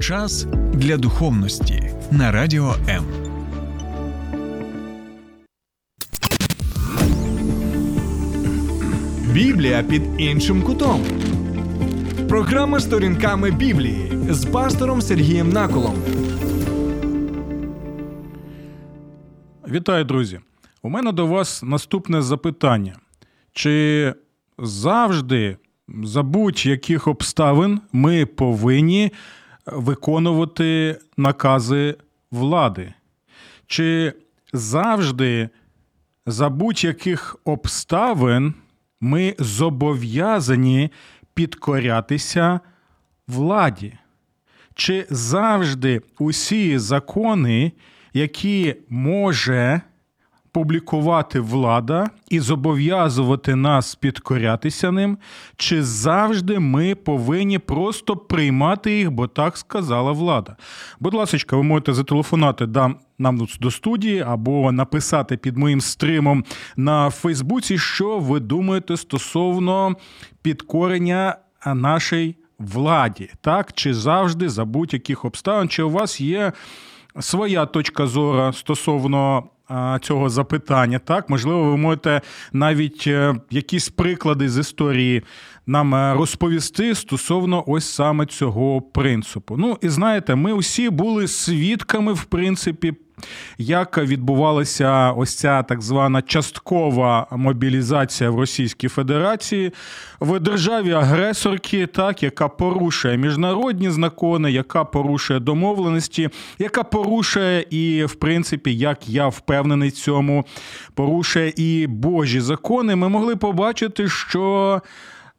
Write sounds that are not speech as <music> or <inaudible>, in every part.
Час для духовності на радіо М. Біблія під іншим кутом. Програма сторінками Біблії з пастором Сергієм Наколом. Вітаю, друзі! У мене до вас наступне запитання. Чи завжди за будь-яких обставин ми повинні виконувати накази влади? Чи завжди за будь-яких обставин ми зобов'язані підкорятися владі? Чи завжди усі закони, які може публікувати влада і зобов'язувати нас підкорятися ним, чи завжди ми повинні просто приймати їх, бо так сказала влада? Будь ласка, ви можете зателефонувати нам до студії або написати під моїм стримом на Фейсбуці, що ви думаєте стосовно підкорення нашій владі, так чи завжди за будь-яких обставин, чи у вас є своя точка зору стосовно цього запитання. Так, можливо, ви можете навіть е, якісь приклади з історії нам е, розповісти стосовно ось саме цього принципу. Ну і знаєте, ми усі були свідками, в принципі, як відбувалася ось ця так звана часткова мобілізація в Російській Федерації в державі агресорки, так яка порушує міжнародні закони, яка порушує домовленості, яка порушує і, в принципі, як я впевнений, цьому порушує і Божі закони, ми могли побачити, що.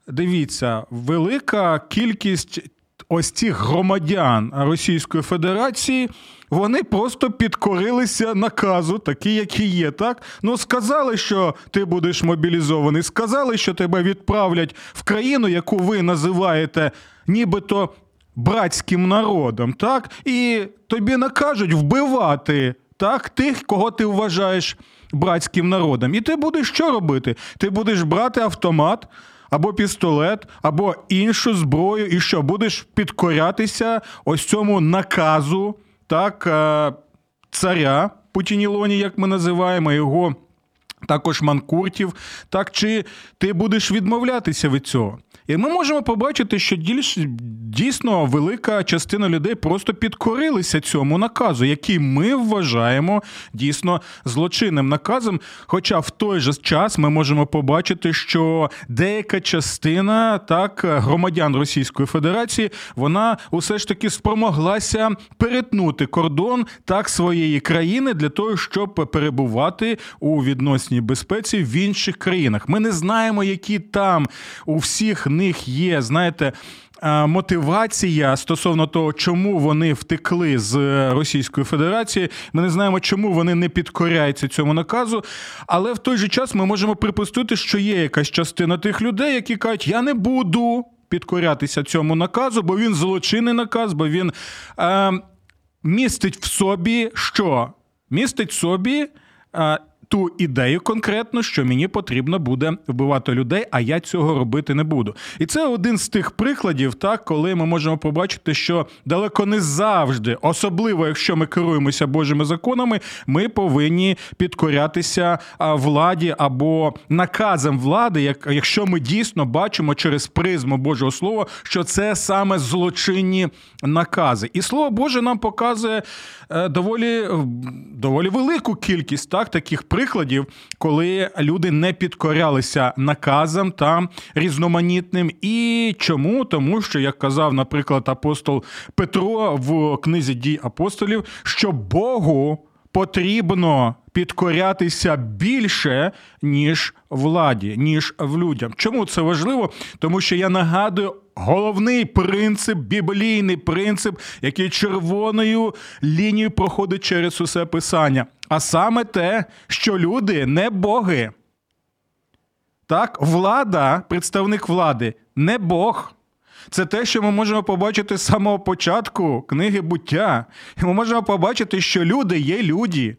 Дивіться, велика кількість ось цих громадян Російської Федерації. Вони просто підкорилися наказу, такі, які є, так? Ну, сказали, що ти будеш мобілізований, сказали, що тебе відправлять в країну, яку ви називаєте нібито братським народом, так? І тобі накажуть вбивати так, тих, кого ти вважаєш братським народом. І ти будеш що робити? Ти будеш брати автомат або пістолет, або іншу зброю, і що будеш підкорятися ось цьому наказу, так, е, царя Путінілоні, як ми називаємо його. Також манкуртів, так чи ти будеш відмовлятися від цього? І ми можемо побачити, що дійсно велика частина людей просто підкорилися цьому наказу, який ми вважаємо дійсно злочинним наказом. Хоча в той же час ми можемо побачити, що деяка частина так громадян Російської Федерації вона усе ж таки спромоглася перетнути кордон так своєї країни для того, щоб перебувати у відносній безпеці в інших країнах. Ми не знаємо, які там у всіх них є, знаєте. Мотивація стосовно того, чому вони втекли з Російської Федерації, ми не знаємо, чому вони не підкоряються цьому наказу. Але в той же час ми можемо припустити, що є якась частина тих людей, які кажуть, я не буду підкорятися цьому наказу, бо він злочинний наказ, бо він е, містить в собі що? Містить в собі. Е, ту ідею конкретно, що мені потрібно буде вбивати людей, а я цього робити не буду. І це один з тих прикладів, так коли ми можемо побачити, що далеко не завжди, особливо якщо ми керуємося Божими законами, ми повинні підкорятися владі або наказам влади, як якщо ми дійсно бачимо через призму Божого Слова, що це саме злочинні накази, і слово Боже нам показує е, доволі доволі велику кількість так таких прикладів, прикладів, коли люди не підкорялися наказам та різноманітним. І чому? Тому що, як казав, наприклад, апостол Петро в книзі дій апостолів, що Богу потрібно підкорятися більше, ніж владі, ніж в людям. Чому це важливо? Тому що я нагадую. Головний принцип, біблійний принцип, який червоною лінією проходить через усе писання. А саме те, що люди не боги. Так, влада, представник влади, не Бог. Це те, що ми можемо побачити з самого початку книги буття. І ми можемо побачити, що люди є люди.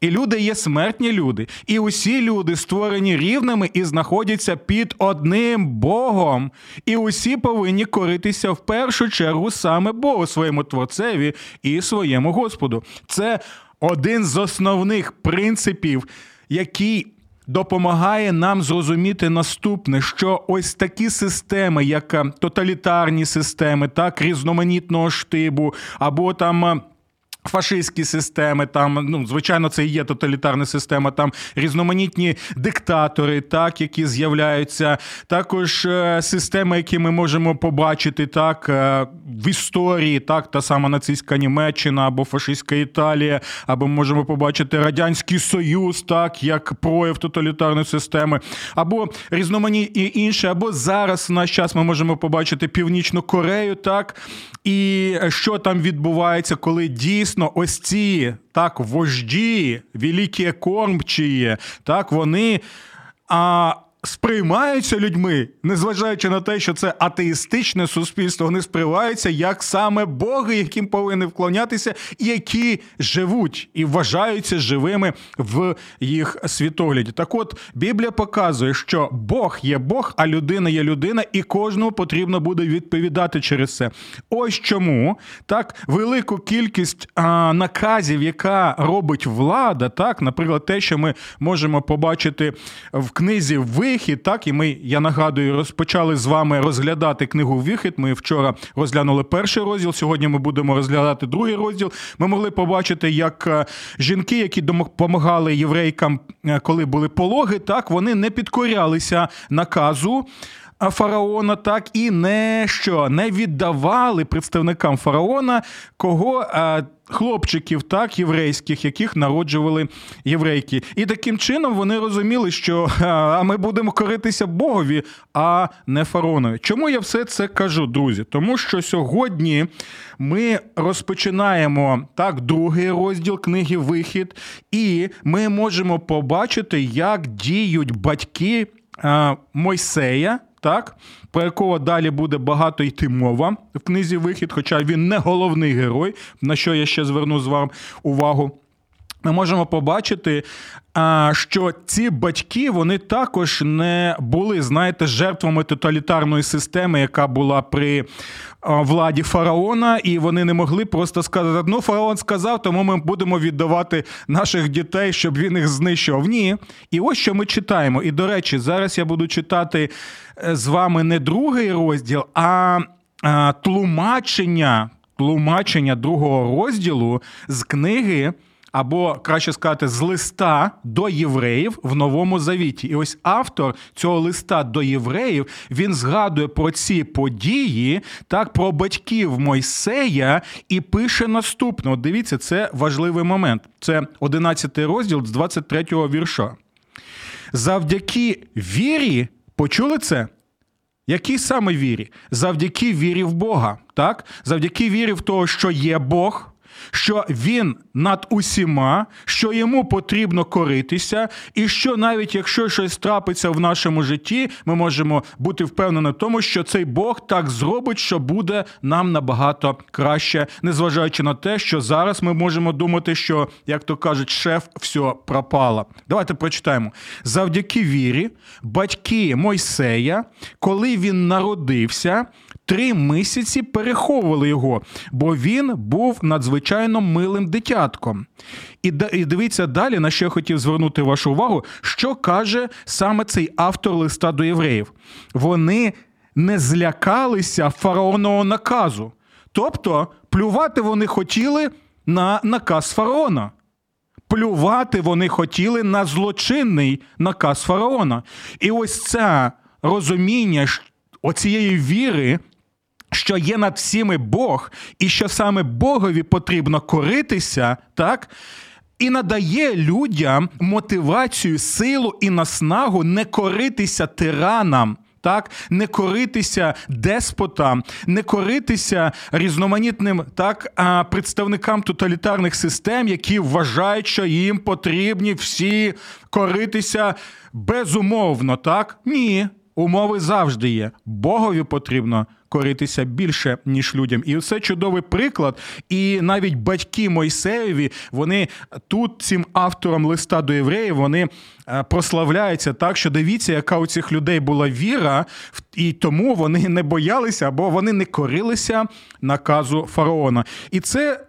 І люди є смертні люди, і усі люди створені рівними і знаходяться під одним Богом. І усі повинні коритися в першу чергу саме Богу, своєму творцеві і своєму Господу. Це один з основних принципів, який допомагає нам зрозуміти наступне, що ось такі системи, як е, тоталітарні системи, так різноманітного штибу, або там. Фашистські системи, там ну звичайно, це і є тоталітарна система. Там різноманітні диктатори, так які з'являються, також е, системи, які ми можемо побачити так е, в історії, так та сама нацистська Німеччина або фашистська Італія, або можемо побачити радянський союз, так як прояв тоталітарної системи, або різноманітні інші, або зараз в наш час ми можемо побачити Північну Корею, так і що там відбувається, коли дійсно дійсно ось ці так вожді, великі кормчі, так вони. а сприймаються людьми, незважаючи на те, що це атеїстичне суспільство, вони сприймаються як саме боги, яким повинні вклонятися, які живуть і вважаються живими в їх світогляді. Так от Біблія показує, що Бог є Бог, а людина є людина, і кожному потрібно буде відповідати через це. Ось чому так велику кількість а, наказів, яка робить влада, так, наприклад, те, що ми можемо побачити в книзі ви вихід. Так, і ми, я нагадую, розпочали з вами розглядати книгу Вихід. Ми вчора розглянули перший розділ. Сьогодні ми будемо розглядати другий розділ. Ми могли побачити, як е, жінки, які допомагали єврейкам, е, коли були пологи, так вони не підкорялися наказу фараона, так і не що не віддавали представникам фараона кого. А, Хлопчиків, так, єврейських, яких народжували єврейки. І таким чином вони розуміли, що а ми будемо коритися Богові, а не фараонові. Чому я все це кажу, друзі? Тому що сьогодні ми розпочинаємо так другий розділ книги Вихід, і ми можемо побачити, як діють батьки Мойсея так, про якого далі буде багато йти мова в книзі Вихід, хоча він не головний герой, на що я ще зверну з вам увагу. Ми можемо побачити, що ці батьки вони також не були, знаєте, жертвами тоталітарної системи, яка була при владі фараона, і вони не могли просто сказати: ну, фараон сказав, тому ми будемо віддавати наших дітей, щоб він їх знищував. Ні. І ось що ми читаємо. І до речі, зараз я буду читати е, з вами не другий розділ, а тлумачення, тлумачення другого розділу з книги або краще сказати, з листа до євреїв в новому завіті. І ось автор цього листа до євреїв він згадує про ці події, так про батьків Мойсея і пише наступне. От Дивіться, це важливий момент. Це 11 розділ з 23 го вірша. Завдяки вірі, почули це? Якій саме вірі? Завдяки вірі в Бога, так? Завдяки вірі в того, що є Бог, що він над усіма, що йому потрібно коритися, і що навіть якщо щось трапиться в нашому житті, ми можемо бути впевнені в тому, що цей Бог так зробить, що буде нам набагато краще, незважаючи на те, що зараз ми можемо думати, що, як то кажуть, шеф все пропало. Давайте прочитаємо. Завдяки вірі, батьки Мойсея, коли він народився три місяці переховували його, бо він був надзвичайно милим дитятком. І дивіться далі, на що я хотів звернути вашу увагу, що каже саме цей автор листа до євреїв. Вони не злякалися фараонового наказу. Тобто плювати вони хотіли на наказ фараона. Плювати вони хотіли на злочинний наказ фараона. І ось це розуміння оцієї віри що є над всіми Бог, і що саме Богові потрібно коритися, так? І надає людям мотивацію, силу і наснагу не коритися тиранам. Так, не коритися деспотам, не коритися різноманітним так представникам тоталітарних систем, які вважають, що їм потрібні всі коритися безумовно. Так ні, умови завжди є. Богові потрібно коритися більше, ніж людям. І це чудовий приклад. І навіть батьки Мойсеєві, вони тут цим автором листа до євреїв, вони е, прославляються так, що дивіться, яка у цих людей була віра, і тому вони не боялися або вони не корилися наказу фараона. І це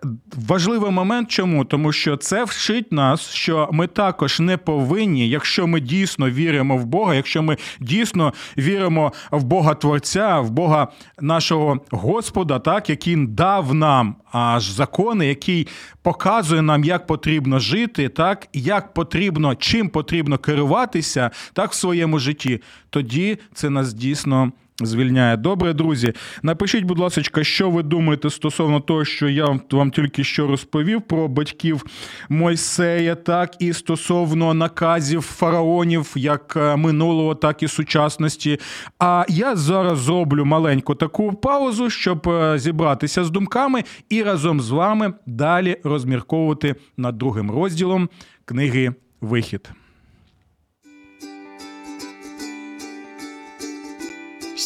важливий момент. Чому? Тому що це вчить нас, що ми також не повинні, якщо ми дійсно віримо в Бога, якщо ми дійсно віримо в Бога Творця, в Бога нашого Господа, так який дав нам аж закони, який показує нам, як потрібно жити, так як потрібно, чим потрібно керуватися так в своєму житті, тоді це нас дійсно звільняє. Добре, друзі. Напишіть, будь ласка, що ви думаєте стосовно того, що я вам тільки що розповів про батьків Мойсея, так і стосовно наказів фараонів, як е, минулого, так і сучасності. А я зараз зроблю маленьку таку паузу, щоб е, зібратися з думками і разом з вами далі розмірковувати над другим розділом книги Вихід.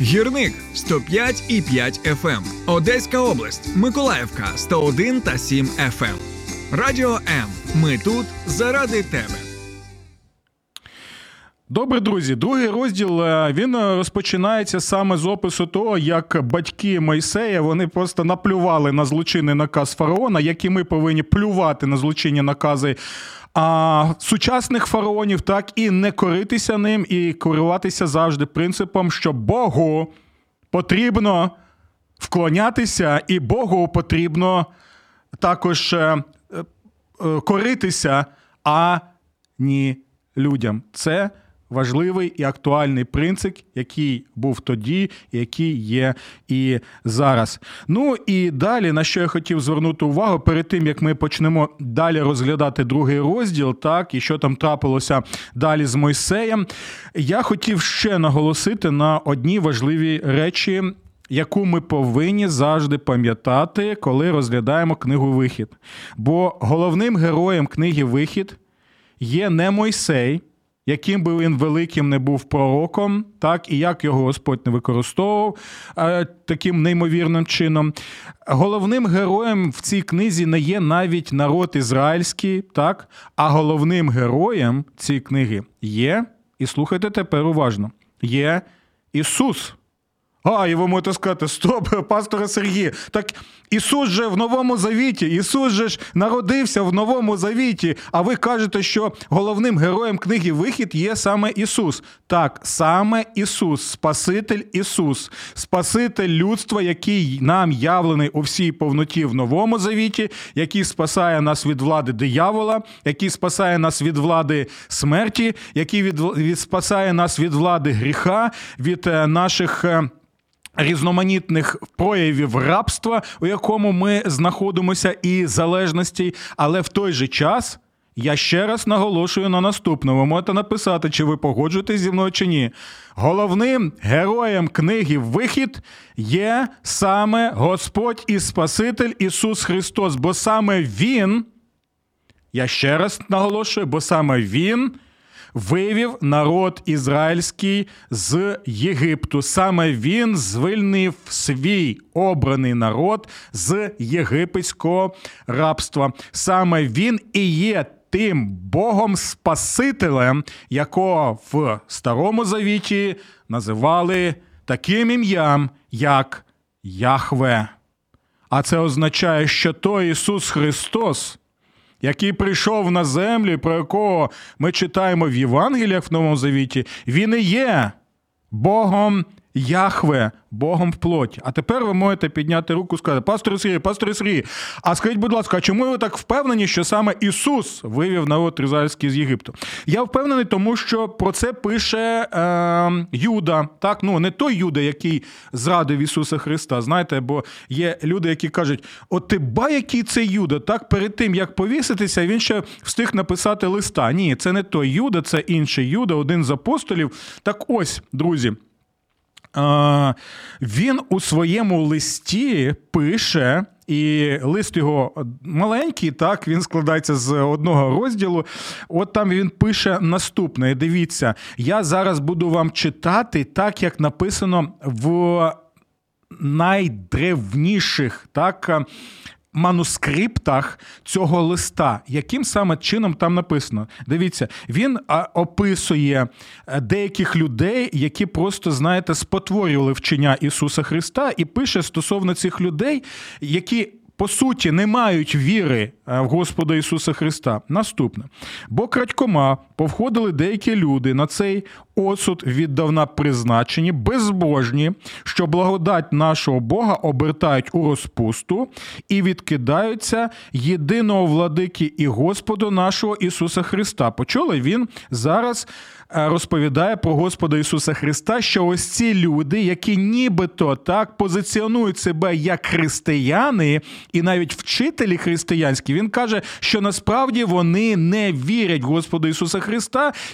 Гірник 105 і 5 FM. Ем. Одеська область, Миколаївка 101 та 7 FM. Ем. Радіо М. Ми тут заради тебе. Добре, друзі. Другий розділ е, він е, розпочинається саме з опису того, як батьки Мойсея вони просто наплювали на злочинний наказ фараона, як і ми повинні плювати на злочинні накази а, сучасних фараонів, так і не коритися ним, і керуватися завжди принципом, що Богу потрібно вклонятися, і Богу потрібно також е, коритися, а не людям. Це важливий і актуальний принцип, який був тоді, який є і зараз. Ну і далі, на що я хотів звернути увагу, перед тим як ми почнемо далі розглядати другий розділ, так і що там трапилося далі з Мойсеєм, я хотів ще наголосити на одній важливій речі. Яку ми повинні завжди пам'ятати, коли розглядаємо книгу Вихід. Бо головним героєм книги Вихід є не Мойсей, яким би він великим не був пророком, так і як його Господь не використовував е, таким неймовірним чином. Головним героєм в цій книзі не є навіть народ ізраїльський, так, а головним героєм цієї книги є, і слухайте тепер уважно, є Ісус. А, і ви можете сказати, стоп, пастора Сергія. Так Ісус же в Новому Завіті, Ісус же ж народився в Новому Завіті. А ви кажете, що головним героєм книги Вихід є саме Ісус. Так, саме Ісус, Спаситель Ісус, Спаситель людства, який нам явлений у всій повноті в Новому Завіті, який спасає нас від влади диявола, який спасає нас від влади смерті, який від, від спасає нас від влади гріха, від е, наших. Різноманітних проявів рабства, у якому ми знаходимося, і залежності, але в той же час. Я ще раз наголошую на наступному. Можете написати, чи ви погоджуєтесь зі мною чи ні. Головним героєм книги Вихід є саме Господь і Спаситель Ісус Христос, бо саме Він, я ще раз наголошую, бо саме Він вивів народ ізраїльський з Єгипту. Саме він звільнив свій обраний народ з єгипетського рабства. Саме він і є. Тим Богом Спасителем, якого в Старому Завіті називали таким ім'ям, як Яхве. А це означає, що той Ісус Христос, який прийшов на землю, про якого ми читаємо в Євангеліях в Новому Завіті, він і є Богом Яхве, Богом в плоті. А тепер ви можете підняти руку і сказати, пастор Сергій, пастор Сергій, а скажіть, будь ласка, а чому ви так впевнені, що саме Ісус вивів народ ізраїльський з Єгипту? Я впевнений, тому що про це пише е, Юда. Так, ну не той Юда, який зрадив Ісуса Христа. Знаєте, бо є люди, які кажуть: от ти ба, який це Юда, так перед тим як повіситися, він ще встиг написати листа. Ні, це не той Юда, це інший Юда, один з апостолів. Так ось, друзі. Він у своєму листі пише, і лист його маленький, так він складається з одного розділу. От там він пише наступне: дивіться, я зараз буду вам читати так, як написано в найдревніших так, манускриптах цього листа, яким саме чином там написано. Дивіться, він описує е, деяких людей, які просто, знаєте, спотворювали вчення Ісуса Христа, і пише стосовно цих людей, які по суті не мають віри е, в Господа Ісуса Христа. Наступне. Бо крадькома повходили деякі люди на цей осуд віддавна призначені, безбожні, що благодать нашого Бога обертають у розпусту і відкидаються єдиного владики і Господу нашого Ісуса Христа. Почули він зараз. Е, розповідає про Господа Ісуса Христа, що ось ці люди, які нібито так позиціонують себе як християни, і навіть вчителі християнські, він каже, що насправді вони не вірять в Господа Ісуса Христа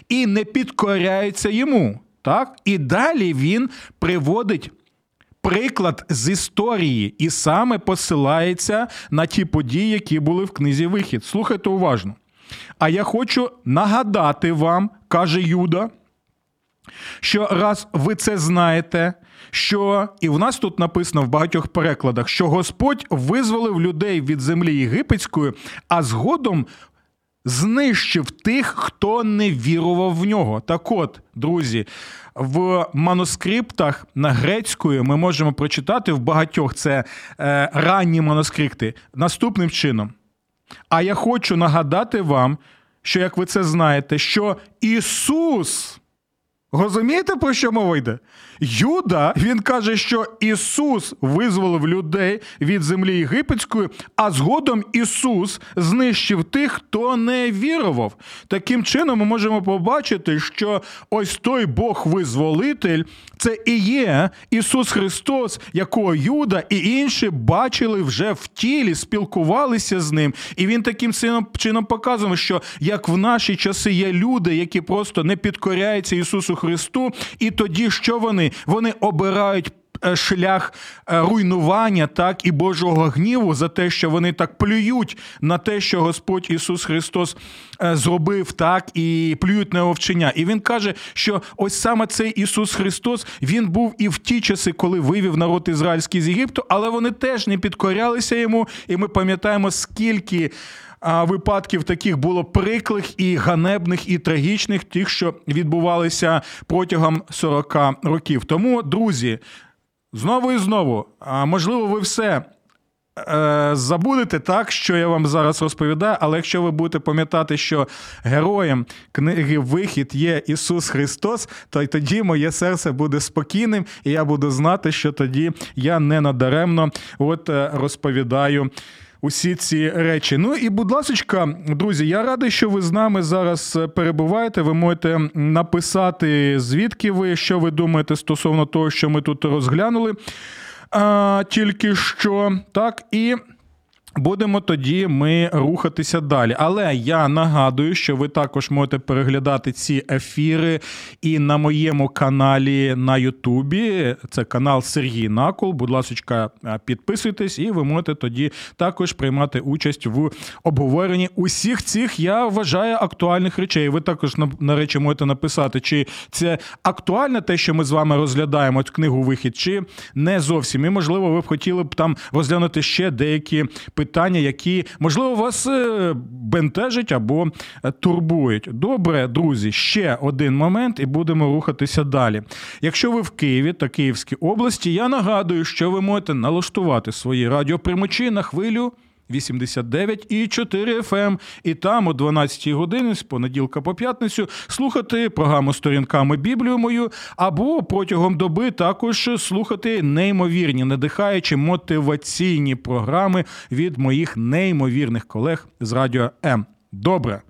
і не підкоряються йому. Так? І далі він приводить. Приклад з історії і саме посилається на ті події, які були в книзі Вихід. Слухайте уважно. А я хочу нагадати вам, каже Юда, що раз ви це знаєте, що і в нас тут написано в багатьох перекладах, що Господь визволив людей від землі єгипетської, а згодом знищив тих, хто не вірував в нього. Так от, друзі, в манускриптах на грецькою ми можемо прочитати в багатьох це е, ранні манускрипти наступним чином. А я хочу нагадати вам, що як ви це знаєте, що Ісус. Розумієте, про що мова йде? Юда він каже, що Ісус визволив людей від землі єгипетської, а згодом Ісус знищив тих, хто не вірував. Таким чином, ми можемо побачити, що ось той Бог-визволитель це і є Ісус Христос, якого Юда і інші бачили вже в тілі, спілкувалися з ним. І він таким чином показує, що як в наші часи є люди, які просто не підкоряються Ісусу Христу, і тоді що вони? вони? Вони обирають. Е, шлях е, руйнування, так і Божого гніву за те, що вони так плюють на те, що Господь Ісус Христос е, зробив так, і плюють на овчення. І він каже, що ось саме цей Ісус Христос він був і в ті часи, коли вивів народ ізраїльський з Єгипту, але вони теж не підкорялися йому. І ми пам'ятаємо, скільки випадків таких було приклих і ганебних, і трагічних, тих, що відбувалися протягом 40 років. Тому, друзі, знову і знову, можливо, ви все. Е, забудете так, що я вам зараз розповідаю, але якщо ви будете пам'ятати, що героєм книги Вихід є Ісус Христос, то й тоді моє серце буде спокійним, і я буду знати, що тоді я не надаремно от е, розповідаю усі ці речі. Ну і, будь ласка, друзі, я радий, що ви з нами зараз е, перебуваєте. Ви можете написати, звідки ви, що ви думаєте стосовно того, що ми тут розглянули. А, Тільки що так і. Будемо тоді ми рухатися далі. Але я нагадую, що ви також можете переглядати ці ефіри і на моєму каналі на Ютубі. Це канал Сергій Накол. Будь ласка, підписуйтесь, і ви можете тоді також приймати участь в обговоренні усіх цих, я вважаю, актуальних речей. Ви також на речі можете написати, чи це актуальне те, що ми з вами розглядаємо книгу вихід, чи не зовсім. І можливо, ви б хотіли б там розглянути ще деякі питання питання, які можливо вас е, бентежать або е, турбують. Добре, друзі, ще один момент, і будемо рухатися далі. Якщо ви в Києві та Київській області, я нагадую, що ви можете налаштувати свої радіоприймачі на хвилю. 89 і 4 FM. І там о 12 годині з понеділка по п'ятницю слухати програму сторінками Біблію мою, або протягом доби також слухати неймовірні, надихаючі мотиваційні програми від моїх неймовірних колег з радіо М. Добре.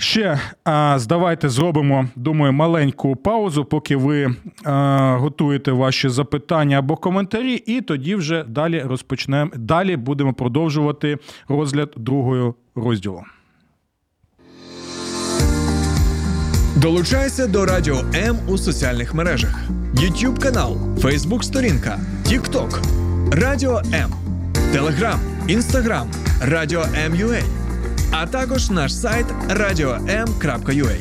Ще а, давайте зробимо, думаю, маленьку паузу, поки ви а, готуєте ваші запитання або коментарі, і тоді вже далі розпочнемо. Далі будемо продовжувати розгляд другого розділу. Долучайся до Радіо М у соціальних мережах: YouTube канал, Facebook сторінка, TikTok, Радіо М, Telegram, Instagram, Радіо М.UA, а також наш сайт radio.m.ua.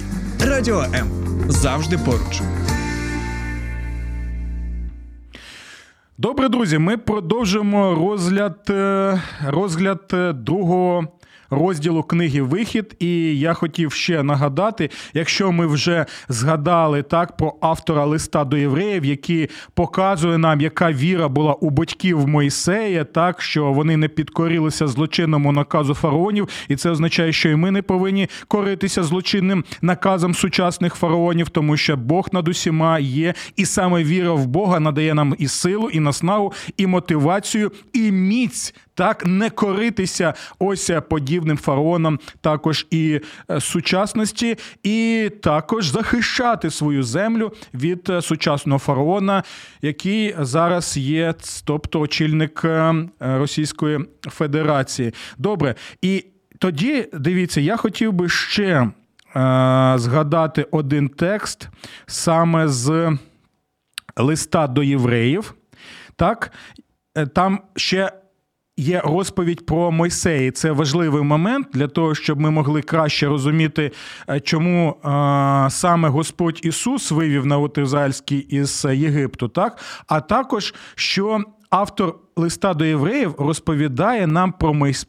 Радіо М завжди поруч. Добре, друзі, ми продовжуємо розгляд, е, розгляд е, другого розділу книги Вихід. І я хотів ще нагадати, якщо ми вже згадали так про автора листа до євреїв, який показує нам, яка віра була у батьків Мойсея, так що вони не підкорилися злочинному наказу фараонів, і це означає, що і ми не повинні коритися злочинним наказом сучасних фараонів, тому що Бог над усіма є, і саме віра в Бога надає нам і силу, і наснагу, і мотивацію, і міць так не коритися ось подібним фараонам, також і е, сучасності, і також захищати свою землю від е, сучасного фараона, який зараз є, тобто очільник е, Російської Федерації. Добре, і тоді дивіться, я хотів би ще. Згадати один текст саме з листа до євреїв. Так, там ще Є розповідь про Мойсеї. Це важливий момент для того, щоб ми могли краще розуміти, е, чому саме Господь Ісус вивів народ із Єгипту, так а також що автор листа до євреїв розповідає нам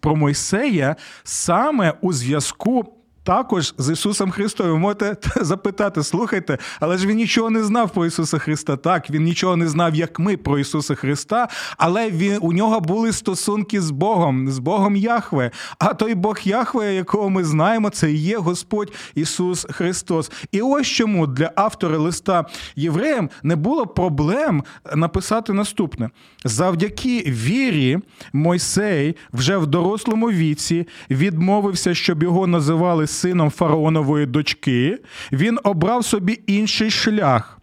про Мойсея саме у зв'язку також з Ісусом Христом. Ви можете <laughs> запитати, слухайте, але ж він нічого не знав про Ісуса Христа. Так, він нічого не знав, як ми про Ісуса Христа, але він, у нього були стосунки з Богом, з Богом Яхве. А той Бог Яхве, якого ми знаємо, це є Господь Ісус Христос. І ось чому для автора листа євреям не було проблем написати наступне: завдяки вірі, Мойсей вже в дорослому віці відмовився, щоб його називали сином фараонової дочки, він обрав собі інший шлях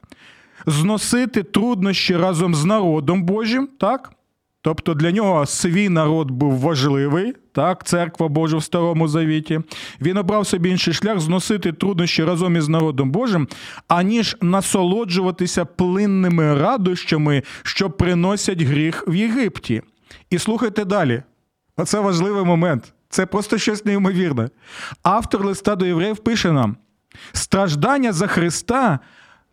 зносити труднощі разом з народом Божим, так? Тобто для нього свій народ був важливий, так, церква Божа в Старому Завіті. Він обрав собі інший шлях зносити труднощі разом із народом Божим, аніж насолоджуватися плинними радощами, що приносять гріх в Єгипті. І слухайте далі. Оце важливий момент. Це просто щось неймовірне. Автор листа до євреїв пише нам: страждання за Христа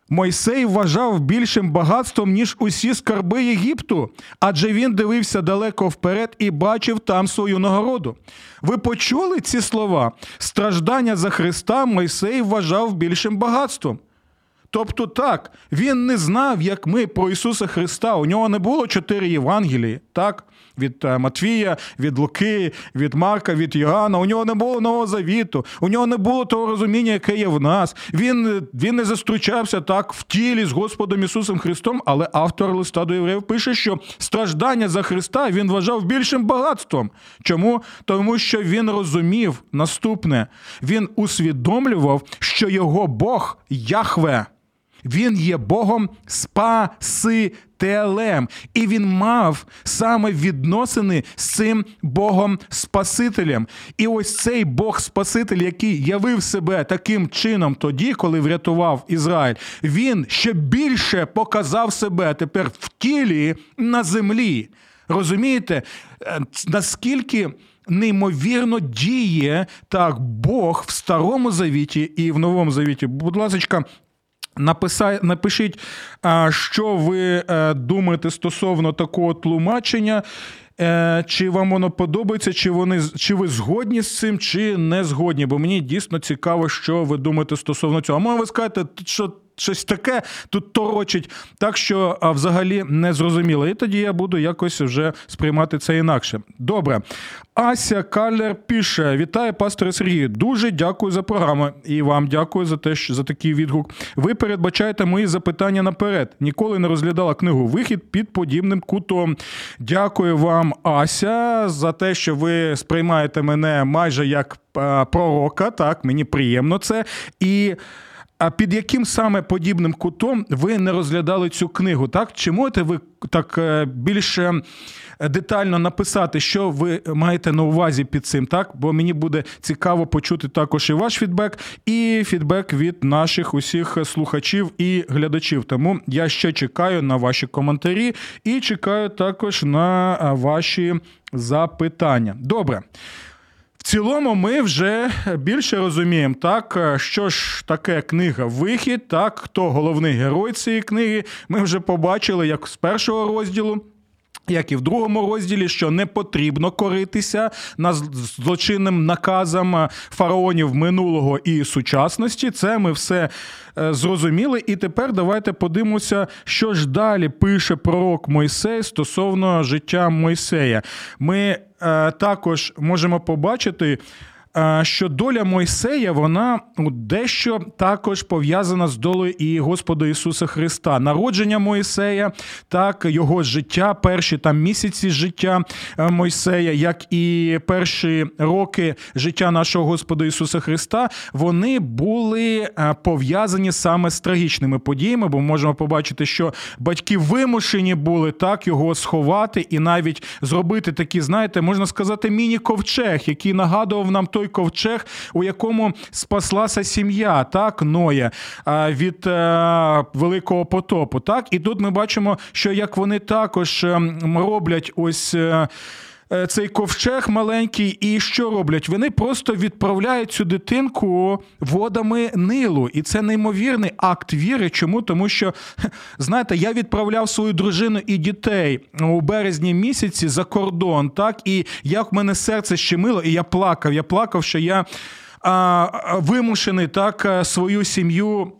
Мойсей вважав більшим багатством, ніж усі скарби Єгипту, адже він дивився далеко вперед і бачив там свою нагороду. Ви почули ці слова? Страждання за Христа Мойсей вважав більшим багатством. Тобто так, він не знав, як ми про Ісуса Христа. У нього не було чотири Євангелії, так? Від е, Матвія, від Луки, від Марка, від Йоанна. У нього не було нового завіту, у нього не було того розуміння, яке є в нас. Він він не застручався так в тілі з Господом Ісусом Христом, але автор листа до євреїв пише, що страждання за Христа він вважав більшим багатством. Чому? Тому що він розумів наступне: він усвідомлював, що його Бог Яхве. Він є Богом Спасителем. І він мав саме відносини з цим Богом Спасителем. І ось цей Бог Спаситель, який явив себе таким чином тоді, коли врятував Ізраїль, він ще більше показав себе тепер в тілі на землі. Розумієте, е, наскільки. Неймовірно діє так Бог в старому завіті і в новому завіті. Будь ласка, Написай, напишіть, що ви е, думаєте стосовно такого тлумачення. Е, чи вам воно подобається, чи вони чи ви згодні з цим, чи не згодні? Бо мені дійсно цікаво, що ви думаєте стосовно цього. А може ви скажете, що щось таке тут торочить, так що а, взагалі не зрозуміло. І тоді я буду якось вже сприймати це інакше. Добре. Ася Калер пише: Вітаю, пасторе Сергію. Дуже дякую за програму і вам дякую за те, що за такий відгук. Ви передбачаєте мої запитання наперед. Ніколи не розглядала книгу Вихід під подібним кутом. Дякую вам, Ася, за те, що ви сприймаєте мене майже як пророка. Так, мені приємно це. І. А під яким саме подібним кутом ви не розглядали цю книгу? Так чи можете ви так е, більше детально написати, що ви маєте на увазі під цим? Так, бо мені буде цікаво почути також і ваш фідбек, і фідбек від наших усіх слухачів і глядачів. Тому я ще чекаю на ваші коментарі і чекаю також на ваші запитання. Добре. Цілому, ми вже більше розуміємо, так що ж таке книга Вихід, так хто головний герой цієї книги. Ми вже побачили, як з першого розділу. Як і в другому розділі, що не потрібно коритися на злочинним наказам фараонів минулого і сучасності, це ми все е, зрозуміли. І тепер давайте подивимося, що ж далі пише пророк Мойсей стосовно життя Мойсея. Ми е, також можемо побачити що доля Мойсея вона дещо також пов'язана з долею і Господа Ісуса Христа. Народження Мойсея, так, його життя, перші там місяці життя е, Мойсея, як і перші роки життя нашого Господа Ісуса Христа, вони були е, пов'язані саме з трагічними подіями, бо можемо побачити, що батьки вимушені були так його сховати і навіть зробити такі, знаєте, можна сказати, міні-ковчег, який нагадував нам той той ковчег, у якому спаслася сім'я, так, Ноя від е, великого потопу. Так, І тут ми бачимо, що як вони також ем, роблять ось. Е, Е, цей ковчег маленький, і що роблять? Вони просто відправляють цю дитинку водами Нилу. І це неймовірний акт віри. Чому? Тому що, знаєте, я відправляв свою дружину і дітей у березні місяці за кордон, так, і як в мене серце щемило, і я плакав. Я плакав, що я а, вимушений так е, свою сім'ю.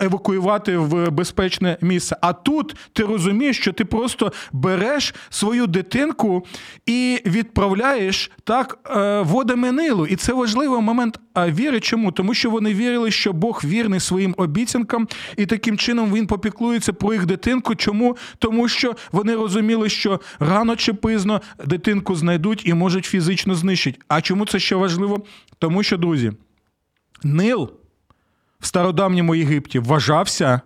Евакуювати в безпечне місце. А тут ти розумієш, що ти просто береш свою дитинку і відправляєш так е, водами Нилу. І це важливий момент віри. Чому? Тому що вони вірили, що Бог вірний своїм обіцянкам, і таким чином він попіклується про їх дитинку. Чому? Тому що вони розуміли, що рано чи пізно дитинку знайдуть і можуть фізично знищити. А чому це ще важливо? Тому що, друзі, Нил в стародавньому Єгипті вважався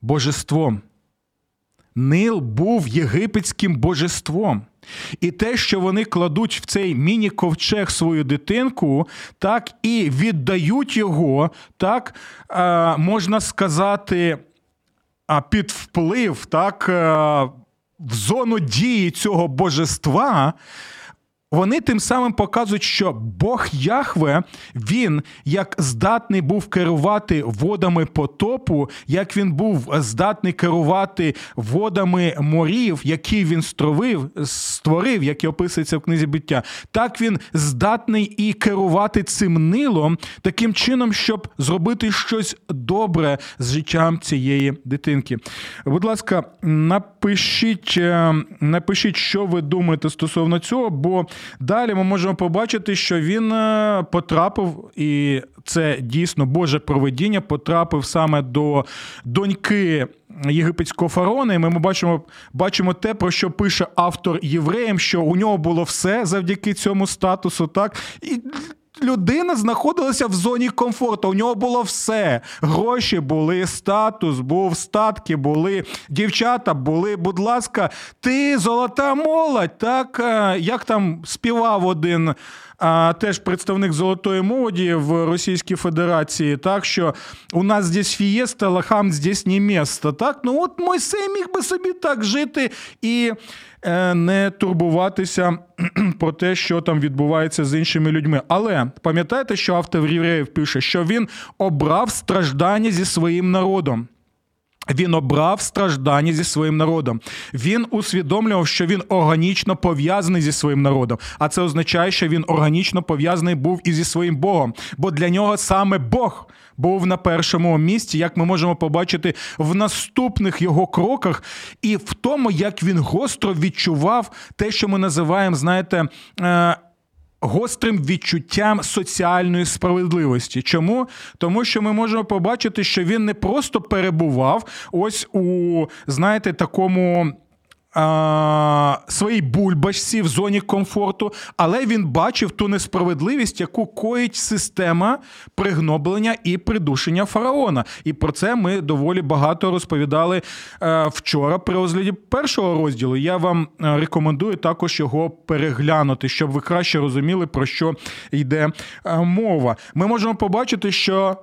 божеством. Нил був єгипетським божеством. І те, що вони кладуть в цей міні-ковчег свою дитинку, так і віддають його, так можна сказати, під вплив, так, в зону дії цього божества. Вони тим самим показують, що Бог Яхве, він як здатний був керувати водами потопу, як він був здатний керувати водами морів, які він створив, створив, які описується в книзі биття, так він здатний і керувати цим нилом таким чином, щоб зробити щось добре з життям цієї дитинки. Будь ласка, напишіть, е, напишіть, що ви думаєте стосовно цього, бо. Далі ми можемо побачити, що він е, потрапив, і це дійсно Боже проведіння, потрапив саме до доньки. Єгипетського фараона, і ми бачимо бачимо те, про що пише автор євреям, що у нього було все завдяки цьому статусу. Так і людина знаходилася в зоні комфорту. У нього було все. Гроші були, статус був, статки були, дівчата були. Будь ласка, ти золота молодь, так е, як там співав один. А теж представник золотої молоді в Російській Федерації, так що у нас здесь фієста, лахам здесь не місто. Так, ну от Мойсей міг би собі так жити і Е, не турбуватися <clears throat> про те, що там відбувається з іншими людьми. Але пам'ятаєте, що автор євреїв пише, що він обрав страждання зі своїм народом. Він обрав страждання зі своїм народом. Він усвідомлював, що він органічно пов'язаний зі своїм народом. А це означає, що він органічно пов'язаний був і зі своїм Богом. Бо для нього саме Бог був на першому місці, як ми можемо побачити в наступних його кроках, і в тому, як він гостро відчував те, що ми називаємо, знаєте. Гострим відчуттям соціальної справедливості. Чому? Тому що ми можемо побачити, що він не просто перебував ось у, знаєте, такому своїй бульбашці в зоні комфорту, але він бачив ту несправедливість, яку коїть система пригноблення і придушення фараона. І про це ми доволі багато розповідали е, вчора при розгляді першого розділу. Я вам е, рекомендую також його переглянути, щоб ви краще розуміли, про що йде е, мова. Ми можемо побачити, що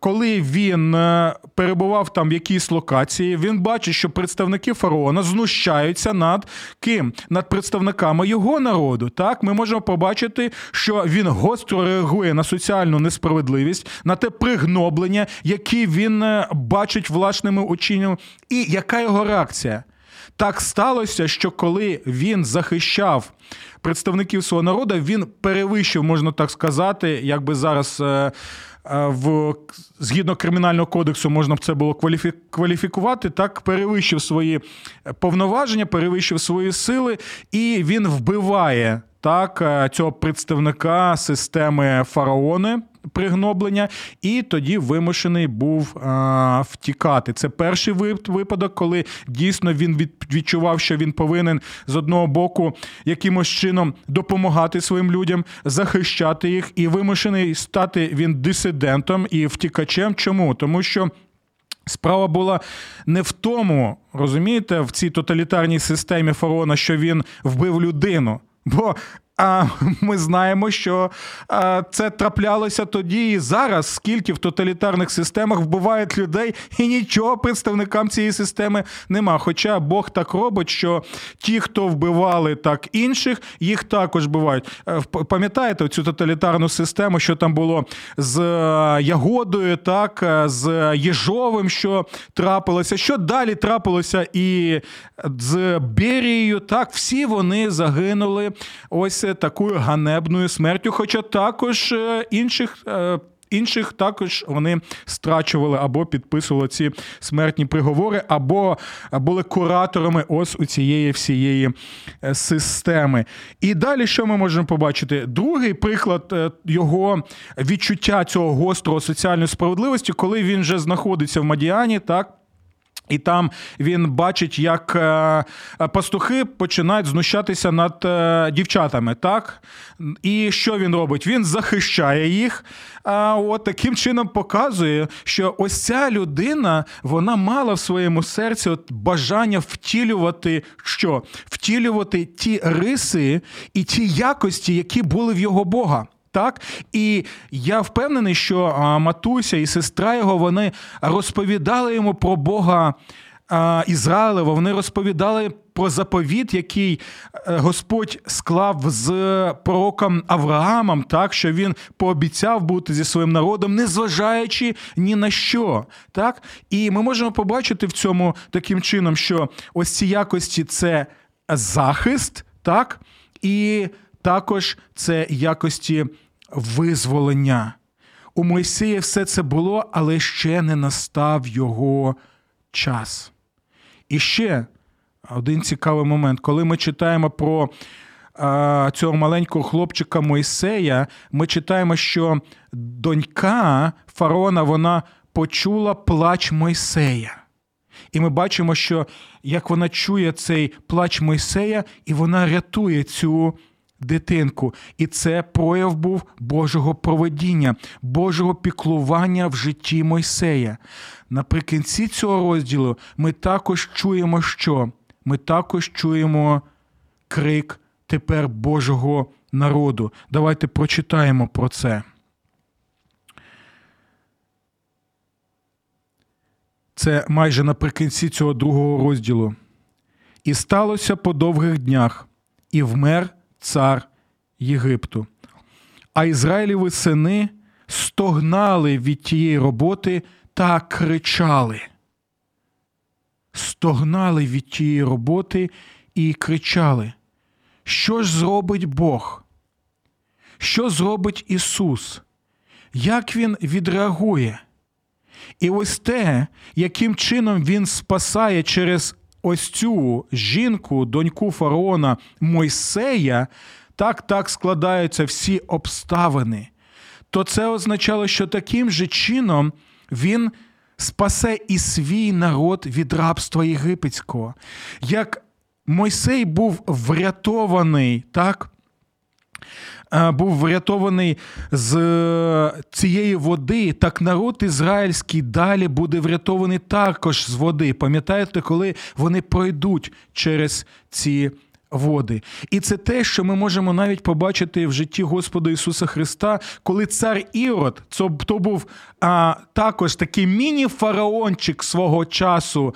коли він е, перебував там в якійсь локації, він бачить, що представники фараона знущаються над ким? Над представниками його народу. Так, ми можемо побачити, що він гостро реагує на соціальну несправедливість, на те пригноблення, яке він е, бачить власними очинями, і яка його реакція? Так сталося, що коли він захищав представників свого народу, він перевищив, можна так сказати, як би зараз. Е, Е, в згідно кримінального кодексу можна б це було кваліфікувати, так? Перевищив свої повноваження, перевищив свої сили, і він вбиває так е, цього представника системи фараони пригноблення, і тоді вимушений був а, втікати. Це перший випадок, коли дійсно він відчував, що він повинен з одного боку якимось чином допомагати своїм людям, захищати їх, і вимушений стати він дисидентом і втікачем. Чому? Тому що. Справа була не в тому, розумієте, в цій тоталітарній системі фараона, що він вбив людину. Бо а <laughs> ми знаємо, що це траплялося тоді і зараз, скільки в тоталітарних системах вбивають людей, і нічого представникам цієї системи нема. Хоча Бог так робить, що ті, хто вбивали так інших, їх також вбивають. Е, пам'ятаєте цю тоталітарну систему, що там було з е, Ягодою, так, е, з Єжовим, що трапилося, що далі трапилося і з Берією, так, всі вони загинули. Ось такою ганебною смертю, хоча також е, інших. Е, інших також вони страчували або підписували ці смертні приговори, або були кураторами ось у цієї всієї е, системи. І далі що ми можемо побачити? Другий приклад його відчуття цього гострого соціальної справедливості, коли він вже знаходиться в Мадіані, так. І там він бачить, як е, пастухи починають знущатися над е, дівчатами. так? І що він робить? Він захищає їх. А от таким чином показує, що ось ця людина вона мала в своєму серці от бажання втілювати що? Втілювати ті риси і ті якості, які були в його Бога. Так, і я впевнений, що матуся і сестра його вони розповідали йому про Бога Ізраїлева. Вони розповідали про заповіт, який е, Господь склав з пророком Авраамом, так що він пообіцяв бути зі своїм народом, незважаючи ні на що. Так, і ми можемо побачити в цьому таким чином, що ось ці якості це захист, так, і також це якості визволення. У Мойсея все це було, але ще не настав його час. І ще один цікавий момент, коли ми читаємо про а, цього маленького хлопчика Мойсея, ми читаємо, що донька фараона вона почула плач Мойсея. І ми бачимо, що як вона чує цей плач Мойсея, і вона рятує цю дитинку. І це прояв був Божого проведіння, Божого піклування в житті Мойсея. Наприкінці цього розділу ми також чуємо, що ми також чуємо крик тепер Божого народу. Давайте прочитаємо про це. Це майже наприкінці цього другого розділу. І сталося по довгих днях, і вмер цар Єгипту. А Ізраїлєві сини стогнали від тієї роботи та кричали. стогнали від тієї роботи і кричали: Що ж зробить Бог? Що зробить Ісус? Як Він відреагує? І ось те, яким чином Він спасає через ось цю жінку, доньку фараона Мойсея, так так складаються всі обставини, то це означало, що таким же чином він спасе і свій народ від рабства єгипетського. Як Мойсей був врятований, так? Був врятований з цієї води, так народ ізраїльський далі буде врятований також з води. Пам'ятаєте, коли вони пройдуть через ці води. І це те, що ми можемо навіть побачити в житті Господа Ісуса Христа, коли цар Ірод, це то був а, також такий міні-фараончик свого часу,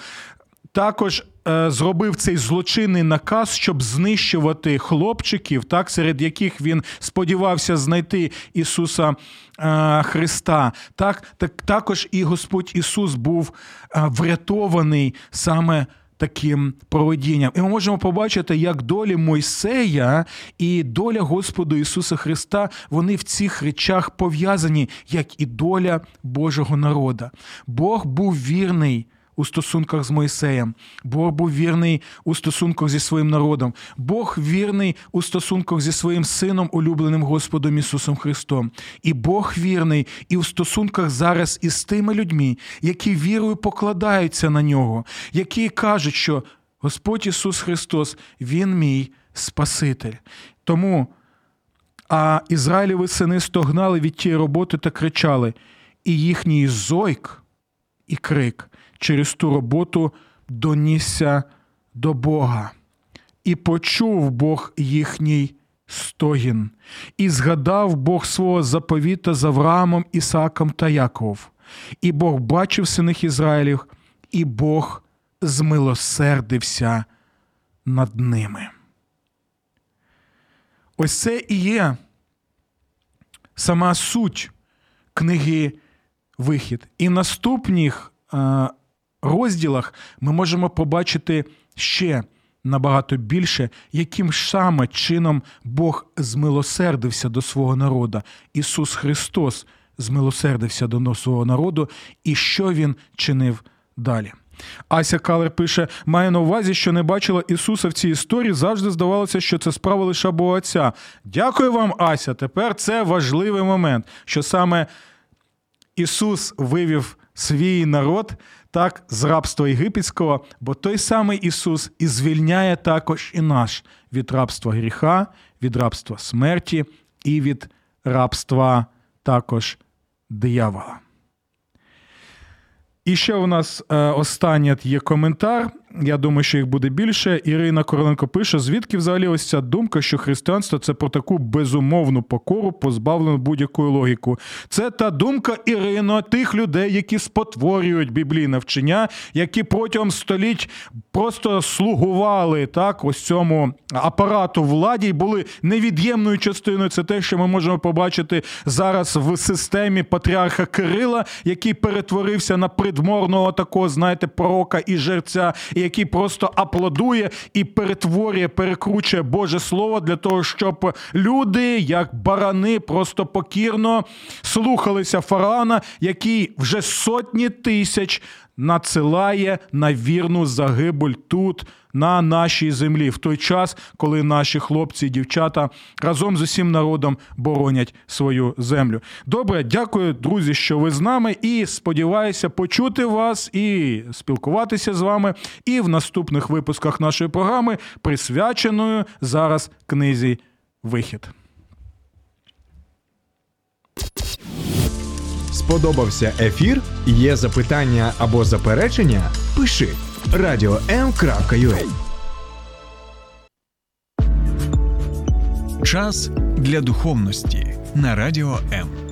також е, зробив цей злочинний наказ, щоб знищувати хлопчиків, так, серед яких він сподівався знайти Ісуса е, Христа. Так, так, Також і Господь Ісус був е, врятований саме таким проведінням. І ми можемо побачити, як долі Мойсея і доля Господа Ісуса Христа вони в цих речах пов'язані, як і доля Божого народа. Бог був вірний у стосунках з Мойсеєм. Бог був вірний у стосунках зі своїм народом. Бог вірний у стосунках зі своїм сином, улюбленим Господом Ісусом Христом. І Бог вірний і у стосунках зараз із тими людьми, які вірою покладаються на нього, які кажуть, що Господь Ісус Христос, Він мій Спаситель. Тому. А Ізраїлеві сини стогнали від тієї роботи та кричали, і їхній зойк і крик через ту роботу донісся до Бога. І почув Бог їхній стогін, і згадав Бог свого заповіта з Авраамом, Ісаком та Яков. І Бог бачив синих Ізраїлів, і Бог змилосердився над ними. Ось це і є сама суть книги Вихід. І наступних е, розділах ми можемо побачити ще набагато більше, яким саме чином Бог змилосердився до свого народу. Ісус Христос змилосердився до свого народу, і що Він чинив далі. Ася Калер пише: має на увазі, що не бачила Ісуса в цій історії. Завжди здавалося, що це справа лише Бога Отця. Дякую вам, Ася. Тепер це важливий момент, що саме Ісус вивів свій народ так з рабства єгипетського, бо той самий Ісус і звільняє також і наш від рабства гріха, від рабства смерті і від рабства також диявола. І ще у нас е, останній є коментар. Я думаю, що їх буде більше. Ірина Короленко пише: звідки взагалі ось ця думка, що християнство це про таку безумовну покору, позбавлену будь-якої логіку. Це та думка Ірино, тих людей, які спотворюють біблійне вчення, які протягом століть просто слугували так, ось цьому апарату владі і були невід'ємною частиною. Це те, що ми можемо побачити зараз в системі патріарха Кирила, який перетворився на придморного такого, знаєте, пророка і жерця який просто аплодує і перетворює, перекручує Боже Слово для того, щоб люди, як барани, просто покірно слухалися фараона, який вже сотні тисяч надсилає на вірну загибель тут, на нашій землі, в той час, коли наші хлопці і дівчата разом з усім народом боронять свою землю. Добре, дякую, друзі, що ви з нами, і сподіваюся почути вас і спілкуватися з вами і в наступних випусках нашої програми, присвяченою зараз книзі Вихід. Сподобався ефір? Є запитання або заперечення? Пиши radio.m.ua Час для духовності на радіо М.